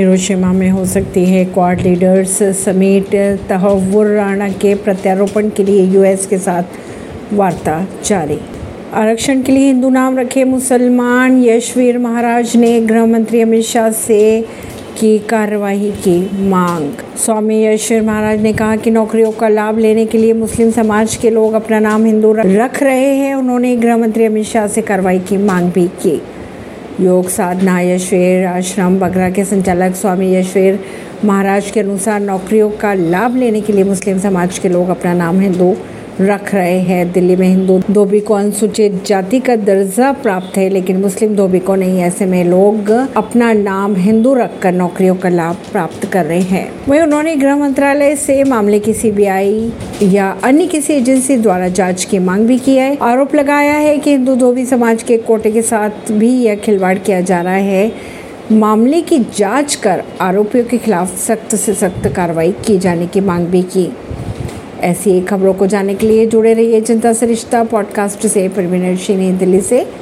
Hiroshima में हो सकती है। क्वाड लीडर्स समेत तहव्वुर राणा के प्रत्यारोपण के लिए यूएस के साथ वार्ता जारी। आरक्षण के लिए हिंदू नाम रखे मुसलमान यशवीर महाराज ने गृह मंत्री अमित शाह से की कार्रवाई की मांग। स्वामी यशवीर महाराज ने कहा कि नौकरियों का लाभ लेने के लिए मुस्लिम समाज के लोग अपना नाम हिंदू रख रहे हैं। उन्होंने गृह मंत्री अमित शाह से कार्रवाई की मांग भी की। योग साधना, यशवेर आश्रम, बगरा के संचालक स्वामी यशवेर महाराज के अनुसार नौकरियों का लाभ लेने के लिए मुस्लिम समाज के लोग अपना नाम हिंदू रख रहे हैं। दिल्ली में हिंदू धोबी को अनुसूचित जाति का दर्जा प्राप्त है, लेकिन मुस्लिम धोबी को नहीं। ऐसे में लोग अपना नाम हिंदू रखकर नौकरियों का लाभ प्राप्त कर रहे हैं। वही उन्होंने गृह मंत्रालय से मामले की सीबीआई या अन्य किसी एजेंसी द्वारा जाँच की मांग भी की है। आरोप लगाया है कि हिंदू धोबी समाज के कोटे के साथ भी यह खिलवाड़ किया जा रहा है। मामले की जाँच कर आरोपियों के खिलाफ सख्त से सख्त कार्रवाई की जाने की मांग भी की। ऐसी खबरों को जानने के लिए जुड़े रहिए जनता सरिश्ता रिश्ता पॉडकास्ट से, परवीन दिल्ली से।